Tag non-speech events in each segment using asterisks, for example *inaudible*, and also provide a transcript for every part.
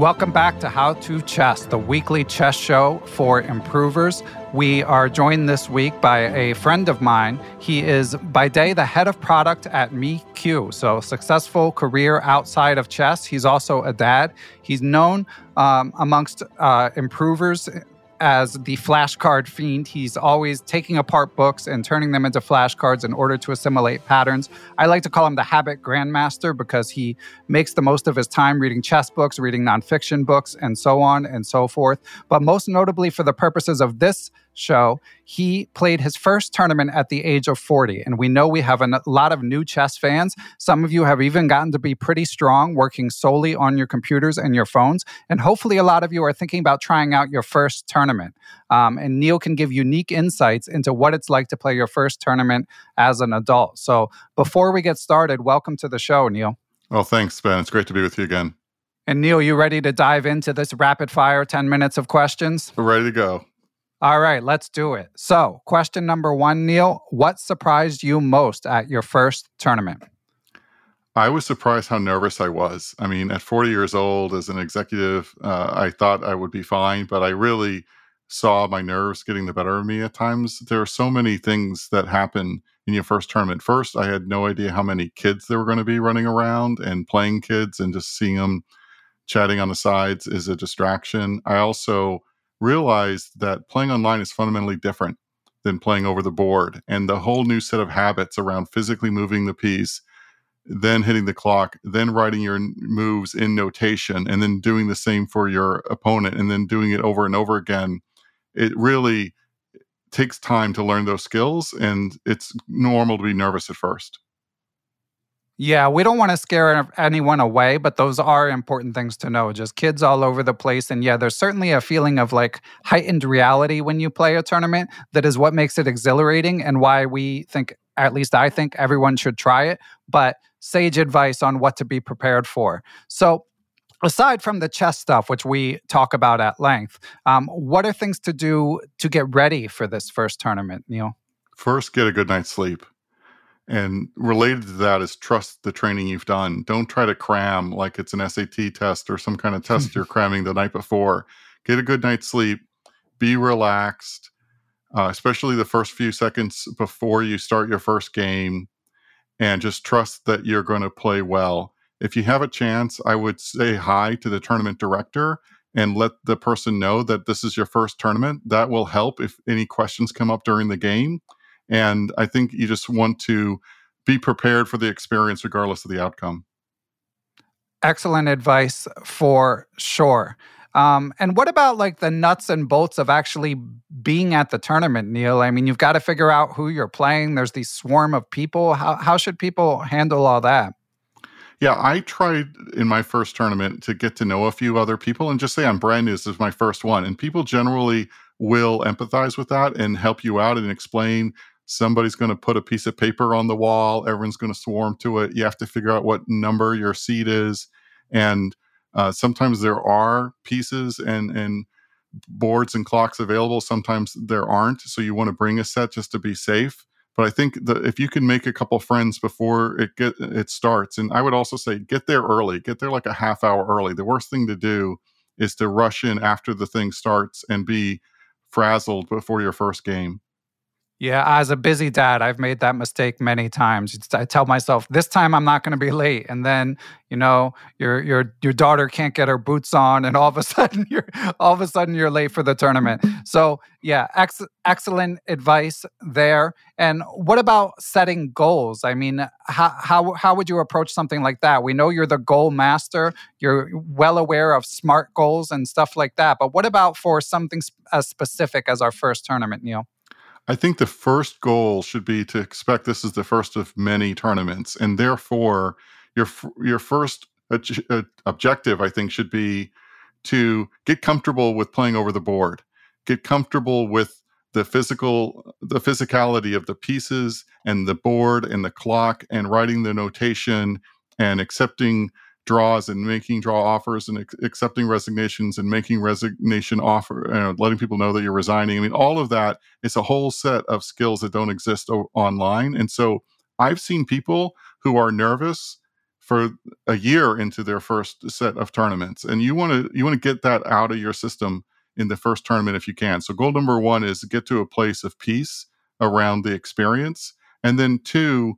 Welcome back to How to Chess, the weekly chess show for improvers. We are joined this week by a friend of mine. He is by day the head of product at MeQ, so successful career outside of chess. He's also a dad. He's known um, amongst uh, improvers as the flashcard fiend. He's always taking apart books and turning them into flashcards in order to assimilate patterns. I like to call him the habit grandmaster because he makes the most of his time reading chess books, reading nonfiction books, and so on and so forth. But most notably, for the purposes of this show, he played his first tournament at the age of 40. And we know we have a lot of new chess fans. Some of you have even gotten to be pretty strong working solely on your computers and your phones. And hopefully, a lot of you are thinking about trying out your first tournament. Um, and Neil can give unique insights into what it's like to play your first tournament as an adult. So before we get started, welcome to the show, Neil. Well, thanks, Ben. It's great to be with you again. And Neil, you ready to dive into this rapid fire 10 minutes of questions? We're ready to go. All right, let's do it. So, question number one, Neil What surprised you most at your first tournament? I was surprised how nervous I was. I mean, at 40 years old, as an executive, uh, I thought I would be fine, but I really saw my nerves getting the better of me at times. There are so many things that happen in your first tournament. First, I had no idea how many kids there were going to be running around and playing kids, and just seeing them chatting on the sides is a distraction. I also realized that playing online is fundamentally different than playing over the board and the whole new set of habits around physically moving the piece then hitting the clock then writing your moves in notation and then doing the same for your opponent and then doing it over and over again it really takes time to learn those skills and it's normal to be nervous at first yeah, we don't want to scare anyone away, but those are important things to know. Just kids all over the place. And yeah, there's certainly a feeling of like heightened reality when you play a tournament that is what makes it exhilarating and why we think, at least I think, everyone should try it. But sage advice on what to be prepared for. So, aside from the chess stuff, which we talk about at length, um, what are things to do to get ready for this first tournament, Neil? First, get a good night's sleep. And related to that is trust the training you've done. Don't try to cram like it's an SAT test or some kind of test you're *laughs* cramming the night before. Get a good night's sleep. Be relaxed, uh, especially the first few seconds before you start your first game, and just trust that you're going to play well. If you have a chance, I would say hi to the tournament director and let the person know that this is your first tournament. That will help if any questions come up during the game and I think you just want to be prepared for the experience regardless of the outcome. Excellent advice for sure. Um, and what about like the nuts and bolts of actually being at the tournament, Neil? I mean, you've got to figure out who you're playing. There's these swarm of people. How, how should people handle all that? Yeah, I tried in my first tournament to get to know a few other people and just say I'm brand new. This is my first one. And people generally will empathize with that and help you out and explain somebody's going to put a piece of paper on the wall everyone's going to swarm to it. You have to figure out what number your seat is. And uh, sometimes there are pieces and and boards and clocks available sometimes there aren't so you want to bring a set just to be safe. But i think that if you can make a couple friends before it get it starts and i would also say get there early get there like a half hour early. The worst thing to do is to rush in after the thing starts and be frazzled before your first game yeah, as a busy dad, I've made that mistake many times. I tell myself this time I'm not going to be late, and then you know your your your daughter can't get her boots on, and all of a *laughs* sudden you're all of a sudden you're late for the tournament. So yeah, ex- excellent advice there. And what about setting goals? I mean, how how how would you approach something like that? We know you're the goal master. You're well aware of smart goals and stuff like that. But what about for something as specific as our first tournament, Neil? I think the first goal should be to expect this is the first of many tournaments, and therefore your your first uh, objective, I think, should be to get comfortable with playing over the board, get comfortable with the physical the physicality of the pieces and the board and the clock and writing the notation and accepting draws and making draw offers and ac- accepting resignations and making resignation offer, you know, letting people know that you're resigning. I mean, all of that is a whole set of skills that don't exist o- online. And so I've seen people who are nervous for a year into their first set of tournaments and you want to you want to get that out of your system in the first tournament if you can so goal number one is get to a place of peace around the experience and then two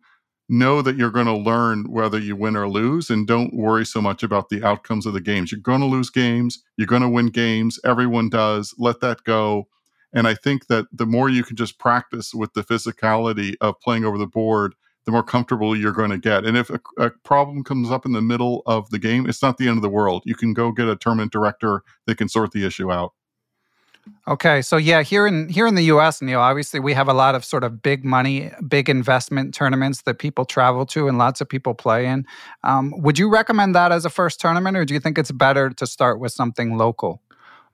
know that you're going to learn whether you win or lose and don't worry so much about the outcomes of the games you're going to lose games you're going to win games everyone does let that go and i think that the more you can just practice with the physicality of playing over the board the more comfortable you're going to get. And if a, a, problem comes up in the middle of the game, it's not the end of the world. You can go get a tournament director that can sort the issue out. Okay, so yeah, here in here in the U.S., Neil, obviously we have a lot of sort of big money, big investment tournaments that people travel to and lots of people play in. Um, would you recommend that as a first tournament, or do you think it's better to start with something local?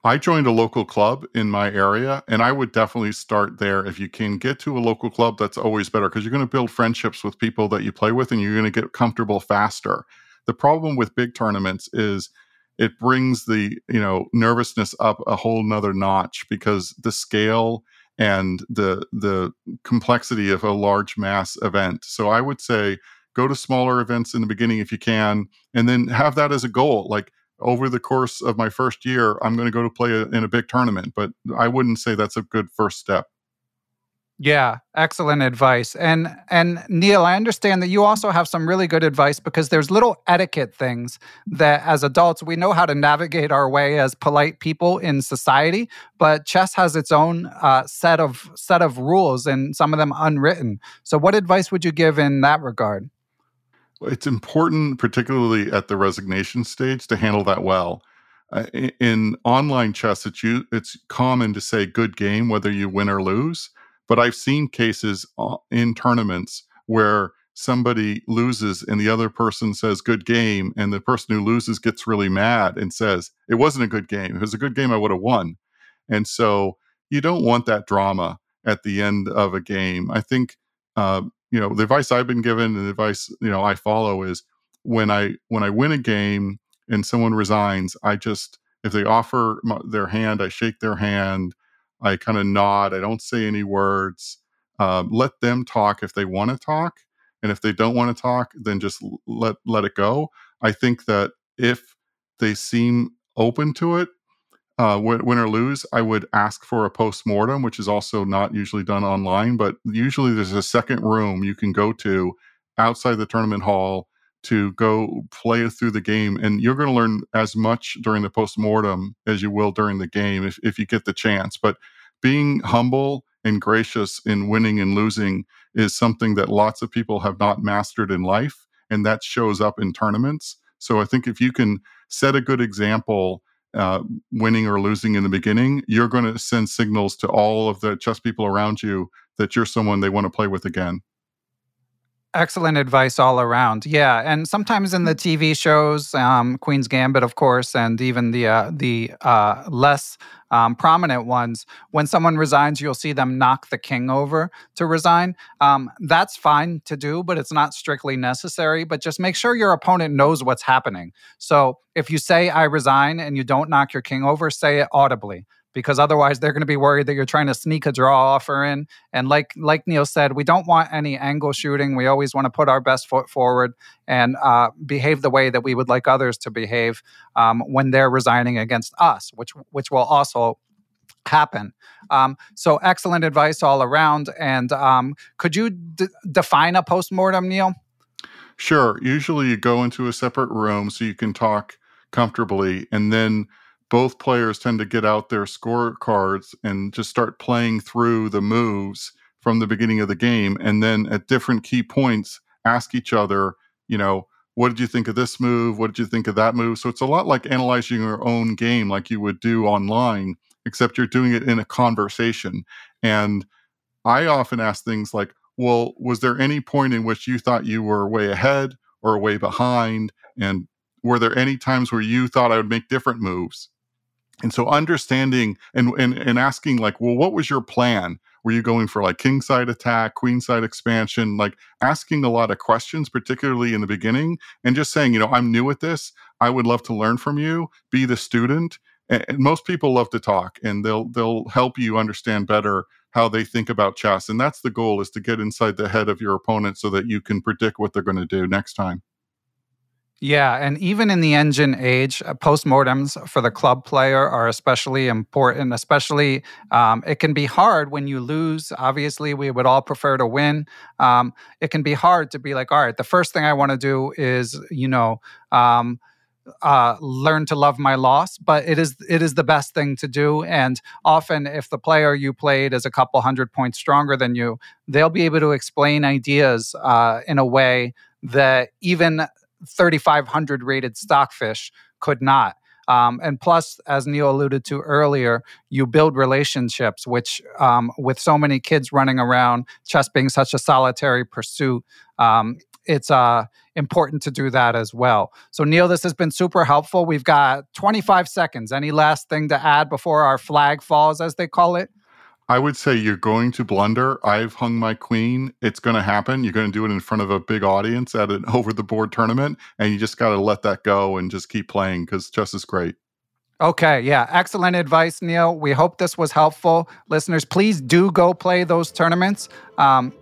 I joined a local club in my area, and I would definitely start there. If you can get to a local club, that's always better because you're going to build friendships with people that you play with and you're going to get comfortable faster. The problem with big tournaments is it brings the you know nervousness up a whole nother notch because the scale and the the complexity of a large mass event. So I would say go to smaller events in the beginning if you can, and then have that as a goal. Like over the course of my first year, I'm going to go to play a, in a big tournament. But I wouldn't say that's a good first step. Yeah, excellent advice. And and Neil, I understand that you also have some really good advice because there's little etiquette things that as adults we know how to navigate our way as polite people in society, but chess has its own uh, set of set of rules and some of them unwritten. So what advice would you give in that regard? it's important, particularly at the resignation stage, to handle that well. Uh, in, in online chess, it's you, it's common to say "good game" whether you win or lose. But I've seen cases uh, in tournaments where somebody loses and the other person says "good game," and the person who loses gets really mad and says, "It wasn't a good game. If it was a good game, I would have won." And so you don't want that drama at the end of a game. I think uh, you know the advice i've been given and the advice you know i follow is when i when i win a game and someone resigns i just if they offer their hand i shake their hand i kind of nod i don't say any words um, let them talk if they want to talk and if they don't want to talk then just let let it go i think that if they seem open to it uh, win or lose, I would ask for a post mortem, which is also not usually done online. But usually, there's a second room you can go to outside the tournament hall to go play through the game, and you're going to learn as much during the post mortem as you will during the game if if you get the chance. But being humble and gracious in winning and losing is something that lots of people have not mastered in life, and that shows up in tournaments. So I think if you can set a good example uh, winning or losing in the beginning, you're going to send signals to all of the chess people around you that you're someone they want to play with again. Excellent advice all around. Yeah, and sometimes in the TV shows, um, Queen's Gambit, of course, and even the uh, the uh, less um, prominent ones, when someone resigns, you'll see them knock the king over to resign. Um, that's fine to do, but it's not strictly necessary. But just make sure your opponent knows what's happening. So if you say I resign and you don't knock your king over, say it audibly because otherwise they're going to be worried that you're trying to sneak a draw offer in. And like like Neil said, we don't want any angle shooting. We always want to put our best foot forward and uh, behave the way that we would like others to behave um, when they're resigning against us, which which will also happen. Um, so excellent advice all around. And um, could you d- define a postmortem, Neil? Sure. Usually you go into a separate room so you can talk comfortably and then both players tend to get out their scorecards and just start playing through the moves from the beginning of the game and then at different key points ask each other you know what did you think of this move? What did you think of that move? So it's a lot like analyzing your own game like you would do online except you're doing it in a conversation. And i often ask things like well was there any point in which you thought you were way ahead or way behind? And were there any times where you thought i would make different moves and so understanding and, and and asking like well what was your plan? Were you going for like king side attack queen side expansion? Like asking a lot of questions particularly in the beginning and just saying you know i'm new at this. I would love to learn from you. Be the student. And, and most people love to talk and they'll they'll help you understand better how they think about chess and that's the goal is to get inside the head of your opponent so that you can predict what they're going to do next time Yeah, and even in the engine age, uh, postmortems for the club player are especially important. Especially, um, it can be hard when you lose. Obviously, we would all prefer to win. Um, it can be hard to be like, all right, the first thing I want to do is, you know, um, uh, learn to love my loss, but it is it is the best thing to do. And often, if the player you played is a couple hundred points stronger than you, they'll be able to explain ideas uh, in a way that even 3,500 rated stockfish could not. Um, and plus, as Neil alluded to earlier, you build relationships, which um, with so many kids running around, chess being such a solitary pursuit, um, it's uh, important to do that as well. So, Neil, this has been super helpful. We've got 25 seconds. Any last thing to add before our flag falls, as they call it? I would say you're going to blunder. I've hung my queen. It's going to happen. You're going to do it in front of a big audience at an *laughs* over the board tournament, and you just got to let that go and just keep playing because chess is great. Okay, yeah, excellent advice, Neil. We hope this was helpful. Listeners, please do go play those tournaments. Um,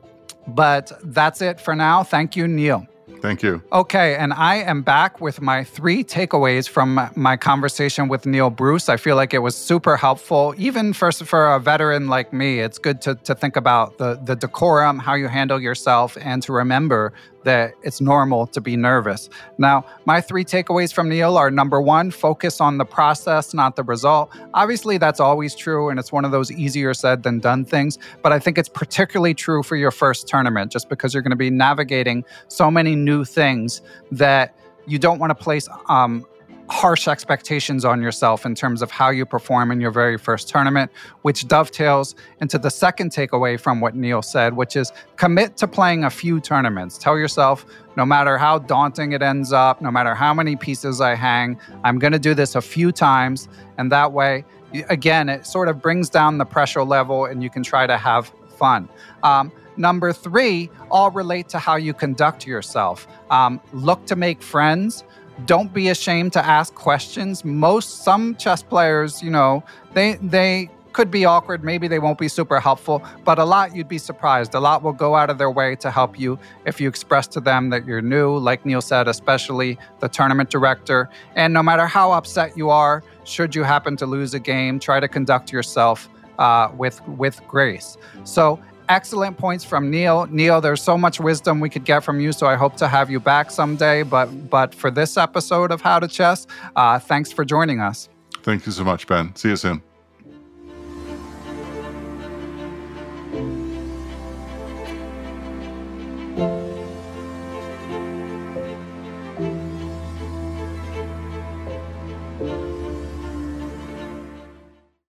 but that's it for now. Thank you, Neil. Thank you. Okay, and I am back with my three takeaways from my conversation with Neil Bruce. I feel like it was super helpful, even for, for a veteran like me. It's good to, to think about the, the decorum, how you handle yourself, and to remember that it's normal to be nervous. Now, my three takeaways from Neil are number one, focus on the process, not the result. Obviously, that's always true, and it's one of those easier said than done things. But I think it's particularly true for your first tournament, just because you're going to be navigating so many new things that you don't want to place um, harsh expectations on yourself in terms of how you perform in your very first tournament, which dovetails into the second takeaway from what Neil said, which is commit to playing a few tournaments. Tell yourself, no matter how daunting it ends up, no matter how many pieces I hang, I'm going to do this a few times. And that way, again, it sort of brings down the pressure level and you can try to have fun. Um, Number three, all relate to how you conduct yourself. Um, look to make friends don't be ashamed to ask questions. Most some chess players, you know, they they could be awkward, maybe they won't be super helpful, but a lot you'd be surprised. A lot will go out of their way to help you if you express to them that you're new, like Neil said, especially the tournament director. And no matter how upset you are, should you happen to lose a game, try to conduct yourself uh, with with grace. So excellent points from Neil. Neil, there's so much wisdom we could get from you, so I hope to have you back someday. But but for this episode of How to Chess, uh, thanks for joining us. Thank you so much, Ben. See you soon.